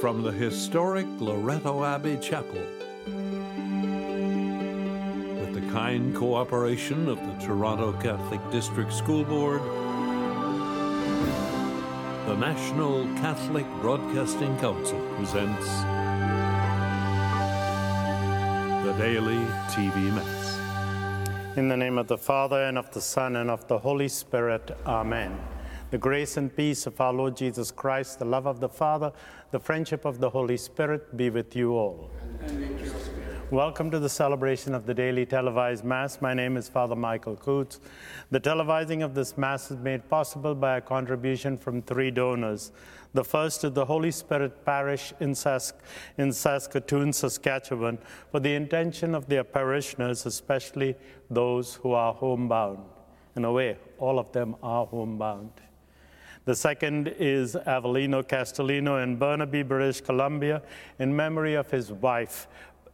from the historic Loretto Abbey Chapel. With the kind cooperation of the Toronto Catholic District School Board, the National Catholic Broadcasting Council presents the Daily TV Mass. In the name of the Father, and of the Son, and of the Holy Spirit. Amen. The grace and peace of our Lord Jesus Christ, the love of the Father, the friendship of the Holy Spirit be with you all. Welcome to the celebration of the daily televised Mass. My name is Father Michael Coots. The televising of this Mass is made possible by a contribution from three donors. The first is the Holy Spirit Parish in, Sask- in Saskatoon, Saskatchewan, for the intention of their parishioners, especially those who are homebound. In a way, all of them are homebound. The second is Avelino Castellino in Burnaby, British Columbia, in memory of his wife,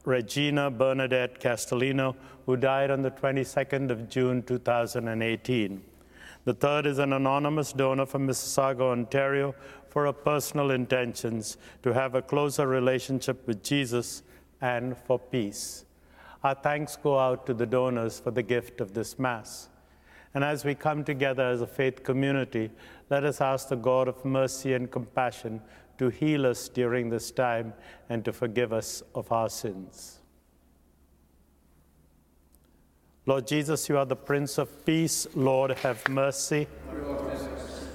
Regina Bernadette Castellino, who died on the 22nd of June 2018. The third is an anonymous donor from Mississauga, Ontario, for her personal intentions to have a closer relationship with Jesus and for peace. Our thanks go out to the donors for the gift of this Mass. And as we come together as a faith community, let us ask the God of mercy and compassion to heal us during this time and to forgive us of our sins. Lord Jesus, you are the Prince of Peace. Lord, have mercy.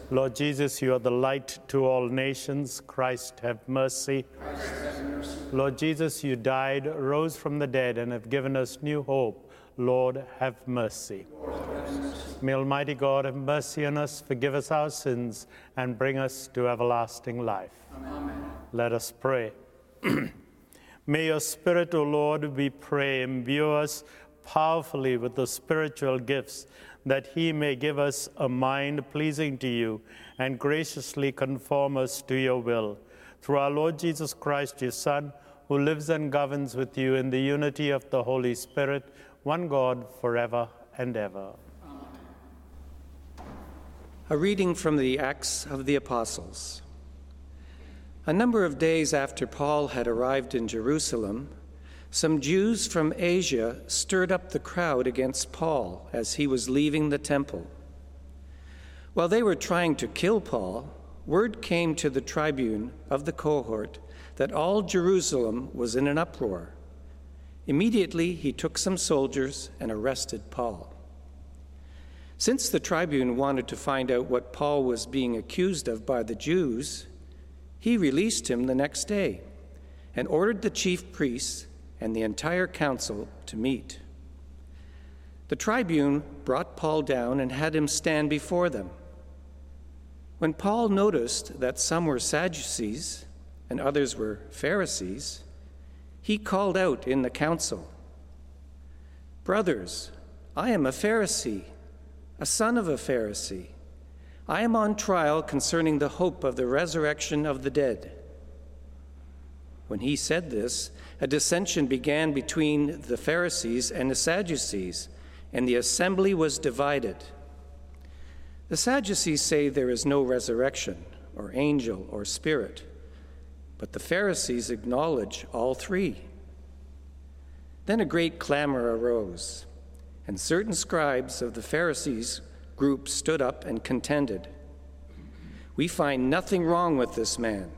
Lord Jesus, you are the light to all nations. Christ, have mercy. Lord Jesus, you died, rose from the dead, and have given us new hope. Lord, have mercy. May Almighty God have mercy on us, forgive us our sins, and bring us to everlasting life. Amen. Let us pray. May your Spirit, O Lord, we pray, imbue us powerfully with the spiritual gifts, that he may give us a mind pleasing to you and graciously conform us to your will. Through our Lord Jesus Christ, your Son, who lives and governs with you in the unity of the Holy Spirit, one God, forever and ever. A reading from the Acts of the Apostles. A number of days after Paul had arrived in Jerusalem, some Jews from Asia stirred up the crowd against Paul as he was leaving the temple. While they were trying to kill Paul, word came to the tribune of the cohort that all Jerusalem was in an uproar. Immediately, he took some soldiers and arrested Paul. Since the tribune wanted to find out what Paul was being accused of by the Jews, he released him the next day and ordered the chief priests and the entire council to meet. The tribune brought Paul down and had him stand before them. When Paul noticed that some were Sadducees and others were Pharisees, he called out in the council Brothers, I am a Pharisee, a son of a Pharisee. I am on trial concerning the hope of the resurrection of the dead. When he said this, a dissension began between the Pharisees and the Sadducees, and the assembly was divided. The Sadducees say there is no resurrection, or angel, or spirit. But the Pharisees acknowledge all three. Then a great clamor arose, and certain scribes of the Pharisees group stood up and contended. We find nothing wrong with this man.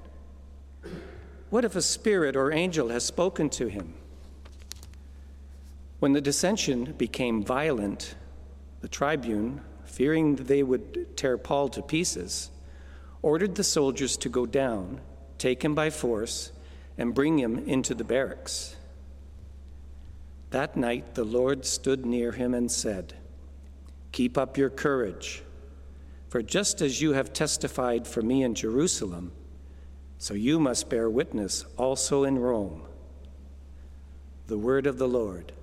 What if a spirit or angel has spoken to him? When the dissension became violent, the tribune, fearing that they would tear Paul to pieces, ordered the soldiers to go down take him by force, and bring him into the barracks. That night the Lord stood near him and said, Keep up your courage, for just as you have testified for me in Jerusalem, so you must bear witness also in Rome. The word of the Lord.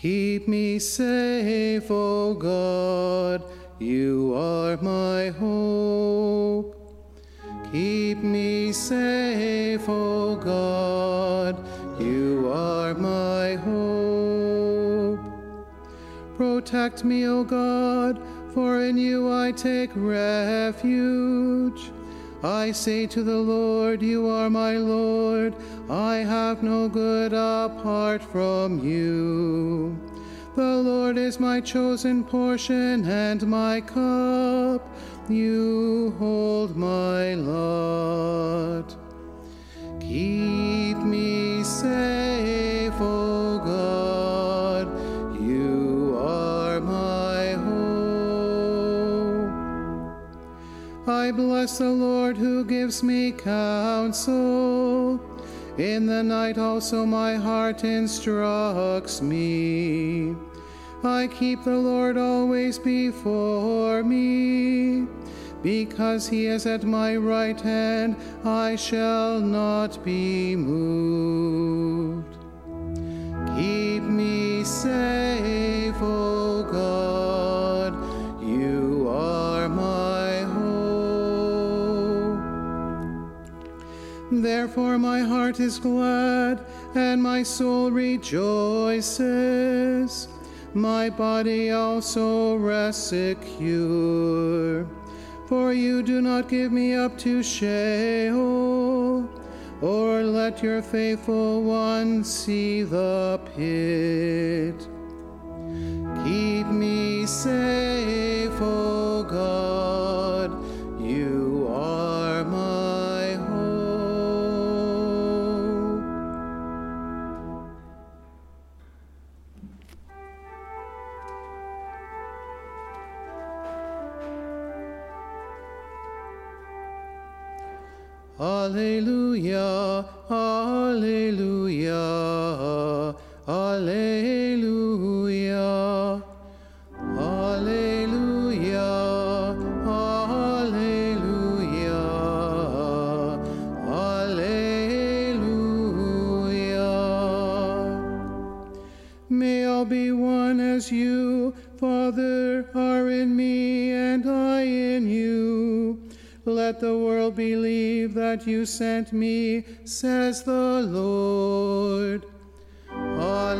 Keep me safe, O God, you are my hope. Keep me safe, O God, you are my hope. Protect me, O God, for in you I take refuge. I say to the Lord, You are my Lord. I have no good apart from you. The Lord is my chosen portion and my cup. You hold my lot. Keep me safe, O God. You are my hope. I bless the Lord gives me counsel. In the night also my heart instructs me. I keep the Lord always before me. Because he is at my right hand, I shall not be moved. Therefore, my heart is glad, and my soul rejoices. My body also rests secure. For you do not give me up to Sheol, or let your faithful one see the pit. Keep me safe, be one as you, Father, are in me and I in you. Let the world believe that you sent me, says the Lord. Alleluia,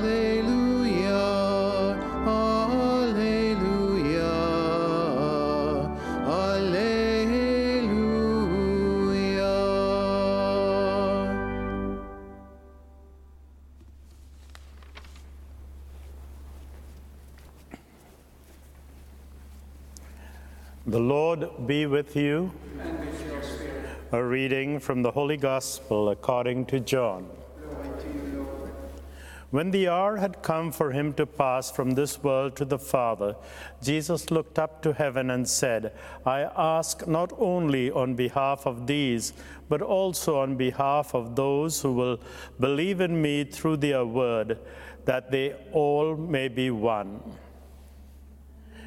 The Lord be with you. With A reading from the Holy Gospel according to John. When the hour had come for him to pass from this world to the Father, Jesus looked up to heaven and said, I ask not only on behalf of these, but also on behalf of those who will believe in me through their word, that they all may be one.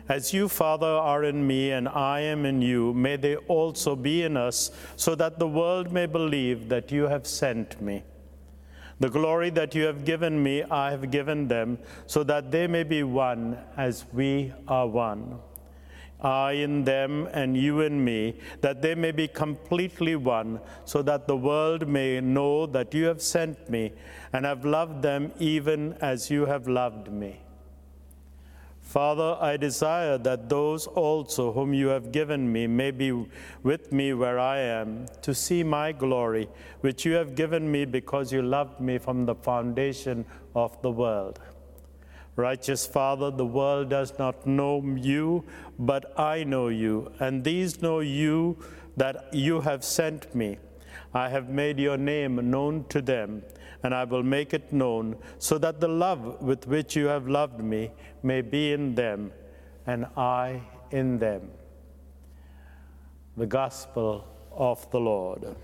As you, Father, are in me and I am in you, may they also be in us, so that the world may believe that you have sent me. The glory that you have given me, I have given them, so that they may be one as we are one. I in them and you in me, that they may be completely one, so that the world may know that you have sent me and have loved them even as you have loved me. Father, I desire that those also whom you have given me may be with me where I am, to see my glory, which you have given me because you loved me from the foundation of the world. Righteous Father, the world does not know you, but I know you, and these know you that you have sent me. I have made your name known to them, and I will make it known, so that the love with which you have loved me may be in them, and I in them. The Gospel of the Lord.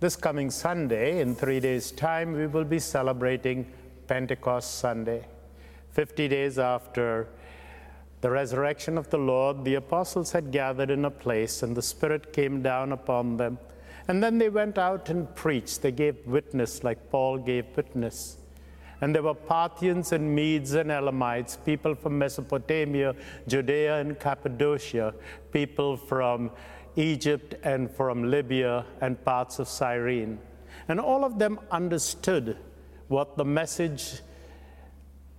This coming Sunday, in three days' time, we will be celebrating Pentecost Sunday. 50 days after the resurrection of the Lord, the apostles had gathered in a place, and the Spirit came down upon them. And then they went out and preached. They gave witness, like Paul gave witness. And there were Parthians and Medes and Elamites, people from Mesopotamia, Judea and Cappadocia, people from Egypt and from Libya and parts of Cyrene. And all of them understood what the message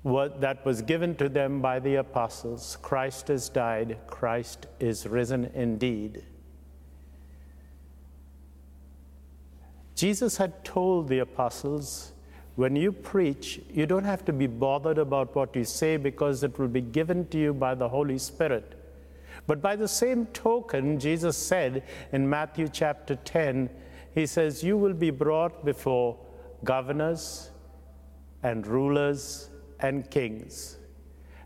what, that was given to them by the apostles Christ has died, Christ is risen indeed. Jesus had told the apostles, when you preach, you don't have to be bothered about what you say because it will be given to you by the Holy Spirit. But by the same token, Jesus said in Matthew chapter 10, He says, You will be brought before governors and rulers and kings.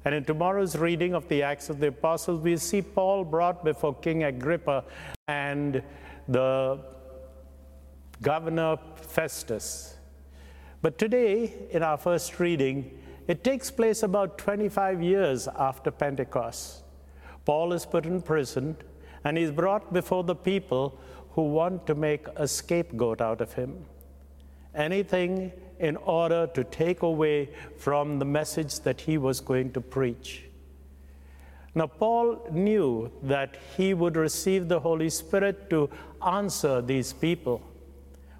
And in tomorrow's reading of the Acts of the Apostles, we see Paul brought before King Agrippa and the governor Festus. But today, in our first reading, it takes place about 25 years after Pentecost. Paul is put in prison and he's brought before the people who want to make a scapegoat out of him. Anything in order to take away from the message that he was going to preach. Now, Paul knew that he would receive the Holy Spirit to answer these people.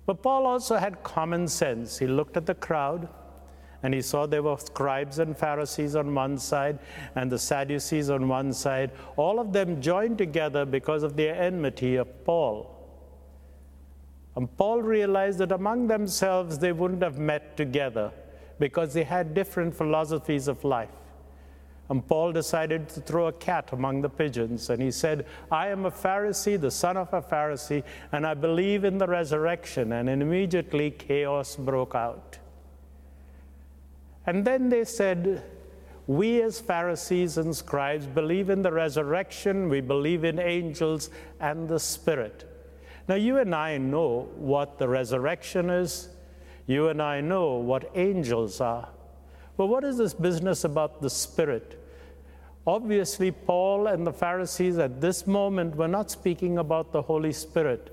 But Paul also had common sense. He looked at the crowd and he saw there were scribes and Pharisees on one side and the Sadducees on one side, all of them joined together because of their enmity of Paul. And Paul realized that among themselves they wouldn't have met together because they had different philosophies of life. And Paul decided to throw a cat among the pigeons. And he said, I am a Pharisee, the son of a Pharisee, and I believe in the resurrection. And immediately chaos broke out. And then they said, We as Pharisees and scribes believe in the resurrection, we believe in angels and the Spirit. Now, you and I know what the resurrection is. You and I know what angels are. But what is this business about the Spirit? Obviously, Paul and the Pharisees at this moment were not speaking about the Holy Spirit.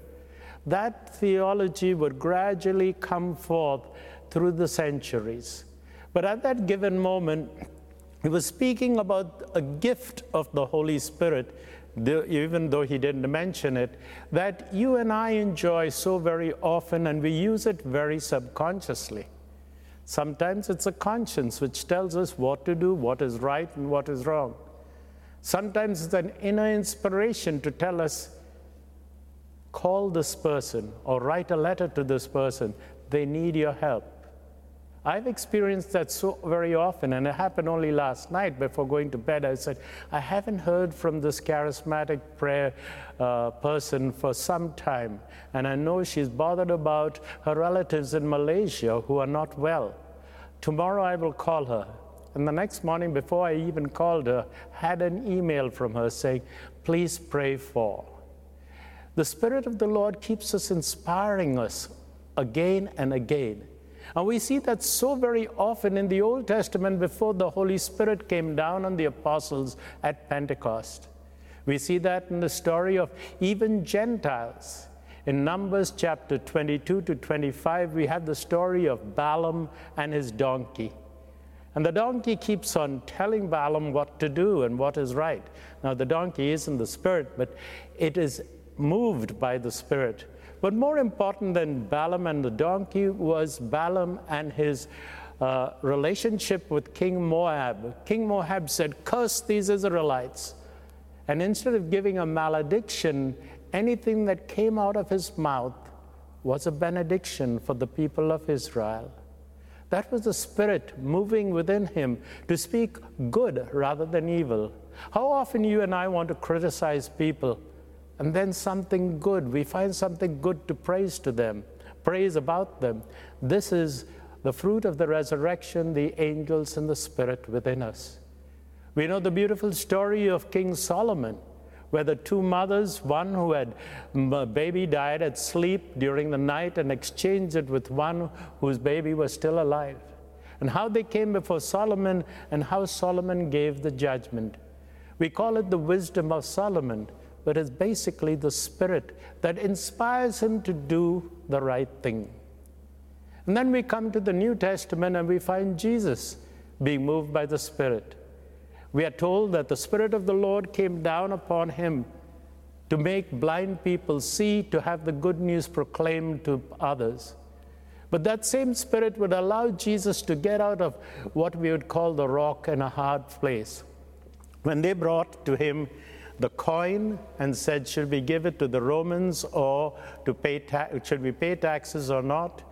That theology would gradually come forth through the centuries. But at that given moment, he was speaking about a gift of the Holy Spirit even though he didn't mention it, that you and I enjoy so very often and we use it very subconsciously. Sometimes it's a conscience which tells us what to do, what is right, and what is wrong. Sometimes it's an inner inspiration to tell us, call this person or write a letter to this person. They need your help. I've experienced that so very often, and it happened only last night before going to bed. I said, I haven't heard from this charismatic prayer uh, person for some time, and I know she's bothered about her relatives in Malaysia who are not well. Tomorrow I will call her. And the next morning, before I even called her, had an email from her saying, Please pray for. The Spirit of the Lord keeps us inspiring us again and again. And we see that so very often in the Old Testament before the Holy Spirit came down on the apostles at Pentecost. We see that in the story of even Gentiles. In Numbers chapter 22 to 25, we have the story of Balaam and his donkey. And the donkey keeps on telling Balaam what to do and what is right. Now, the donkey isn't the Spirit, but it is moved by the Spirit. But more important than Balaam and the donkey was Balaam and his uh, relationship with King Moab. King Moab said, Curse these Israelites. And instead of giving a malediction, anything that came out of his mouth was a benediction for the people of Israel. That was the Spirit moving within him to speak good rather than evil. How often you and I want to criticize people? And then something good. We find something good to praise to them, praise about them. This is the fruit of the resurrection, the angels and the spirit within us. We know the beautiful story of King Solomon, where the two mothers, one who had baby died at sleep during the night and exchanged it with one whose baby was still alive, and how they came before Solomon and how Solomon gave the judgment. We call it the wisdom of Solomon but it's basically the spirit that inspires him to do the right thing. And then we come to the New Testament and we find Jesus being moved by the Spirit. We are told that the Spirit of the Lord came down upon him to make blind people see, to have the good news proclaimed to others. But that same Spirit would allow Jesus to get out of what we would call the rock and a hard place. When they brought to him the coin and said, Should we give it to the Romans or to pay ta- should we pay taxes or not?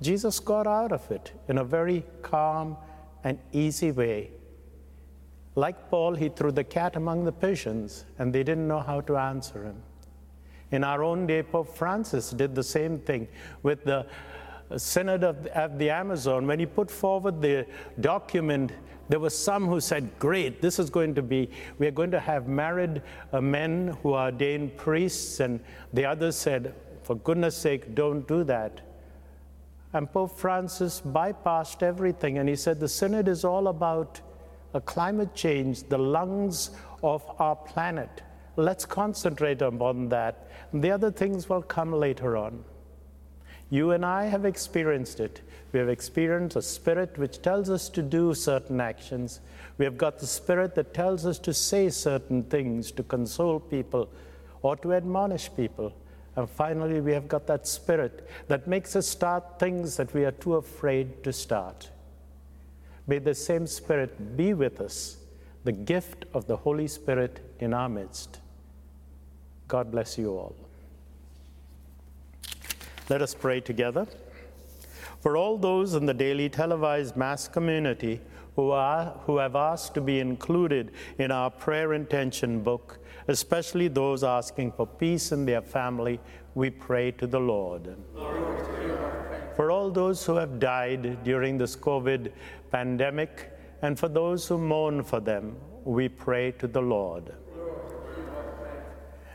Jesus got out of it in a very calm and easy way. Like Paul, he threw the cat among the pigeons, and they didn't know how to answer him. In our own day, Pope Francis did the same thing with the Synod of the, Amazon. When he put forward the document, there were some who said, Great, this is going to be, we are going to have married uh, men who are ordained priests. And the others said, For goodness sake, don't do that. And Pope Francis bypassed everything and he said, The Synod is all about a climate change, the lungs of our planet. Let's concentrate upon that. The other things will come later on. You and I have experienced it. We have experienced a spirit which tells us to do certain actions. We have got the spirit that tells us to say certain things, to console people, or to admonish people. And finally, we have got that spirit that makes us start things that we are too afraid to start. May the same Spirit be with us, the gift of the Holy Spirit in our midst. God bless you all. Let us pray together. For all those in the daily televised Mass community who, are, who have asked to be included in our prayer intention book, especially those asking for peace in their family, we pray to the Lord. Lord for all those who have died during this COVID pandemic, and for those who mourn for them, we pray to the Lord.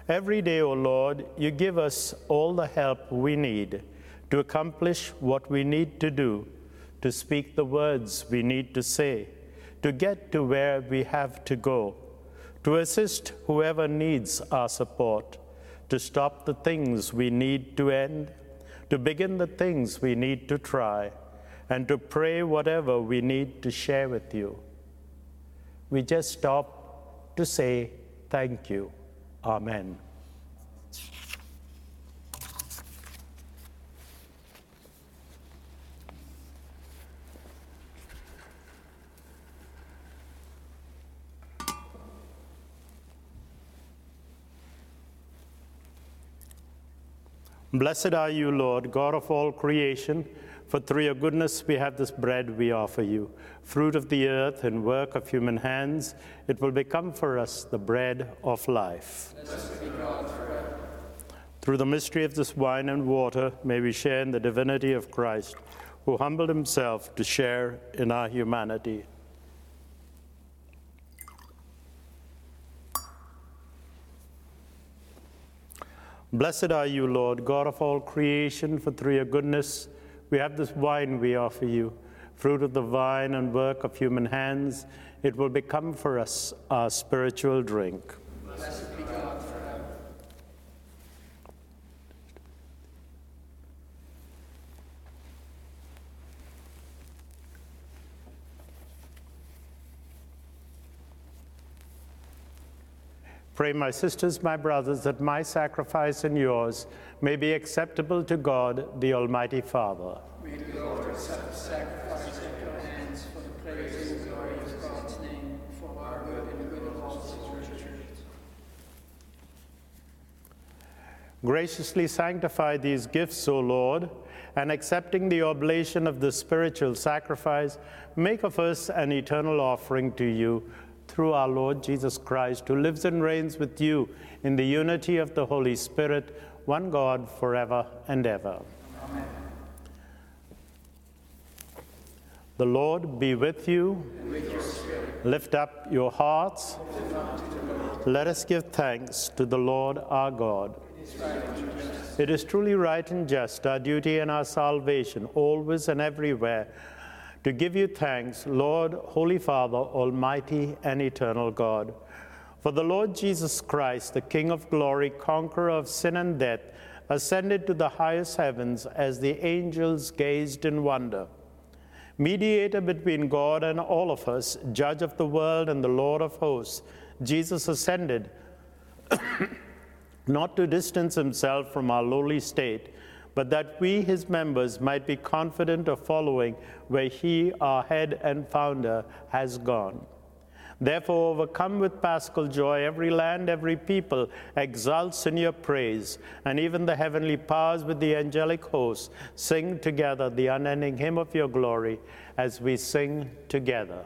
Every day, O Lord, you give us all the help we need to accomplish what we need to do, to speak the words we need to say, to get to where we have to go, to assist whoever needs our support, to stop the things we need to end, to begin the things we need to try and to pray whatever we need to share with you. We just stop to say thank you. Amen. Blessed are you, Lord, God of all creation. For through your goodness we have this bread we offer you, fruit of the earth and work of human hands. It will become for us the bread of life. Through the mystery of this wine and water, may we share in the divinity of Christ, who humbled himself to share in our humanity. Blessed are you, Lord, God of all creation, for through your goodness we have this wine we offer you, fruit of the vine and work of human hands. It will become for us our spiritual drink. Blessed Pray, my sisters, my brothers, that my sacrifice and yours may be acceptable to God, the Almighty Father. May the Lord accept the sacrifice at your hands for the praise and glory of God's name, for our good and good of all His church. Graciously sanctify these gifts, O Lord, and accepting the oblation of the spiritual sacrifice, make of us an eternal offering to you through our Lord Jesus Christ, who lives and reigns with you in the unity of the Holy Spirit, one God, forever and ever. Amen. The Lord be with you. With Lift up your hearts. Let us give thanks to the Lord our God. It is truly right and just, our duty and our salvation, always and everywhere to give you thanks, Lord, Holy Father, Almighty and eternal God. For the Lord Jesus Christ, the King of glory, conqueror of sin and death, ascended to the highest heavens as the angels gazed in wonder. Mediator between God and all of us, judge of the world and the Lord of hosts, Jesus ascended not to distance himself from our lowly state, but that we, his members, might be confident of following where he, our head and founder, has gone. Therefore, overcome with paschal joy, every land, every people exults in your praise, and even the heavenly powers with the angelic hosts sing together the unending hymn of your glory as we sing together.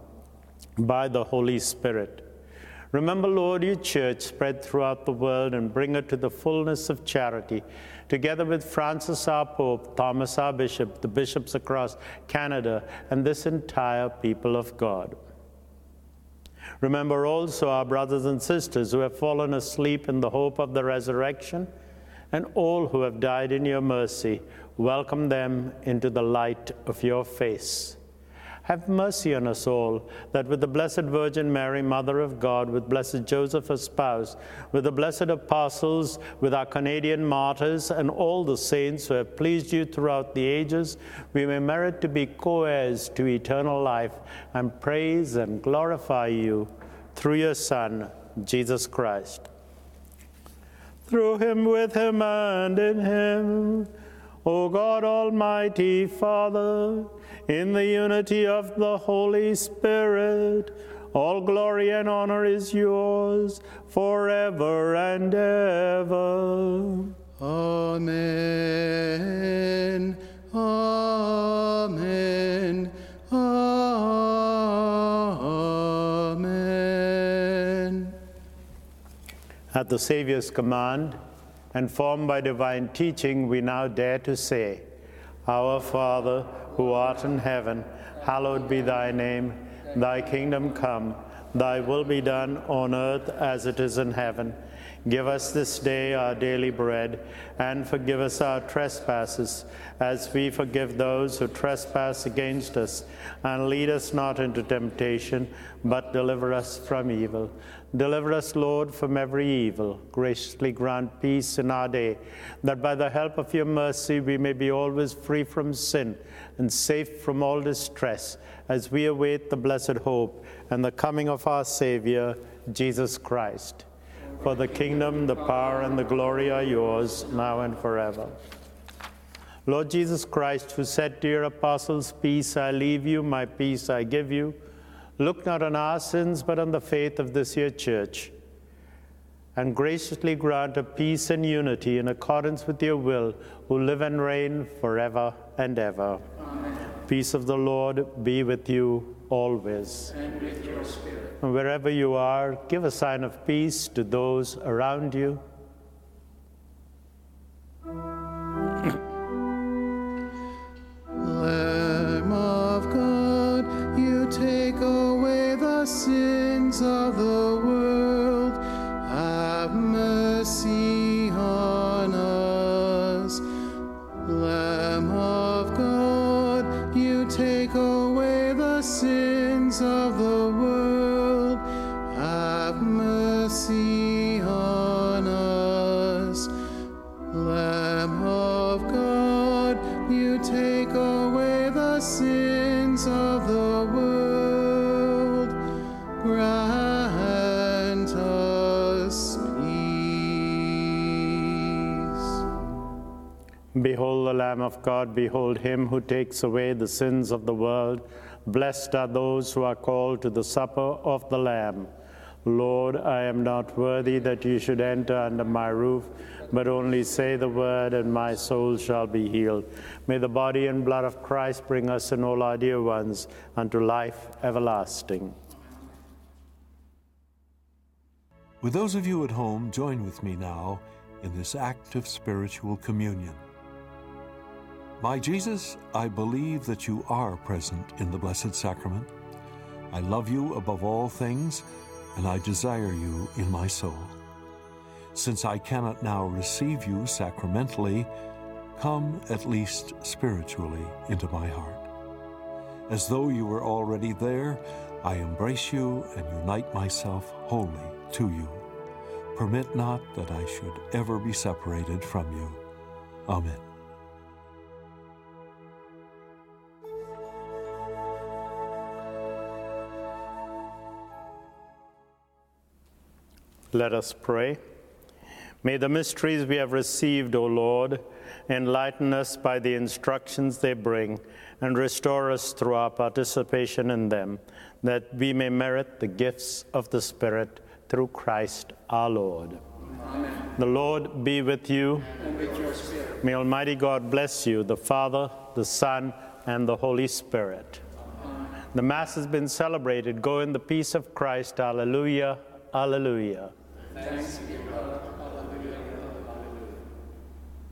by the Holy Spirit. Remember, Lord, your church spread throughout the world and bring it to the fullness of charity, together with Francis our Pope, Thomas our Bishop, the bishops across Canada, and this entire people of God. Remember also our brothers and sisters who have fallen asleep in the hope of the resurrection, and all who have died in your mercy. Welcome them into the light of your face. Have mercy on us all, that with the Blessed Virgin Mary, Mother of God, with Blessed Joseph, her spouse, with the blessed apostles, with our Canadian martyrs, and all the saints who have pleased you throughout the ages, we may merit to be co heirs to eternal life and praise and glorify you through your Son, Jesus Christ. Through him, with him, and in him, O God Almighty Father, in the unity of the Holy Spirit. All glory and honor is yours forever and ever. Amen. Amen. Amen. At the Savior's command, and formed by divine teaching, we now dare to say, Our Father, who art in heaven, hallowed be thy name. Thy kingdom come, thy will be done on earth as it is in heaven. Give us this day our daily bread, and forgive us our trespasses, as we forgive those who trespass against us. And lead us not into temptation, but deliver us from evil. Deliver us, Lord, from every evil. Graciously grant peace in our day, that by the help of your mercy we may be always free from sin and safe from all distress, as we await the blessed hope and the coming of our Savior, Jesus Christ. For the kingdom, the power, and the glory are yours, now and forever. Lord Jesus Christ, who said to your apostles, Peace I leave you, my peace I give you, look not on our sins, but on the faith of this your church, and graciously grant a peace and unity in accordance with your will, who live and reign forever and ever. Amen. Peace of the Lord be with you always. And with your spirit. And wherever you are, give a sign of peace to those around you. Behold the Lamb of God, behold him who takes away the sins of the world. Blessed are those who are called to the supper of the Lamb. Lord, I am not worthy that you should enter under my roof, but only say the word, and my soul shall be healed. May the body and blood of Christ bring us and all our dear ones unto life everlasting. With those of you at home, join with me now in this act of spiritual communion. My Jesus, I believe that you are present in the Blessed Sacrament. I love you above all things, and I desire you in my soul. Since I cannot now receive you sacramentally, come at least spiritually into my heart. As though you were already there, I embrace you and unite myself wholly to you. Permit not that I should ever be separated from you. Amen. Let us pray. May the mysteries we have received, O Lord, enlighten us by the instructions they bring and restore us through our participation in them, that we may merit the gifts of the Spirit through Christ our Lord. Amen. The Lord be with you. And with your spirit. May Almighty God bless you, the Father, the Son, and the Holy Spirit. Amen. The Mass has been celebrated. Go in the peace of Christ. Alleluia. Alleluia. Thanks be to God.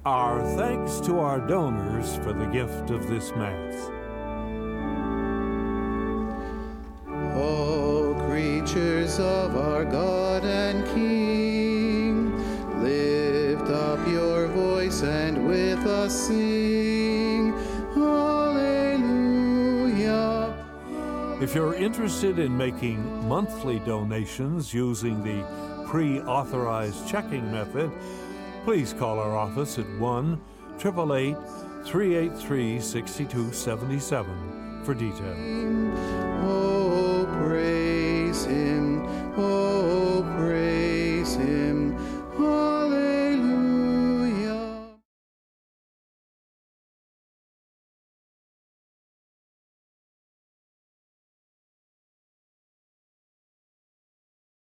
Our thanks to our donors for the gift of this Mass. O creatures of our God and King, lift up your voice and with us sing. Hallelujah. If you're interested in making monthly donations using the pre authorized checking method, please call our office at 1 888 383 6277 for details. Oh, praise him.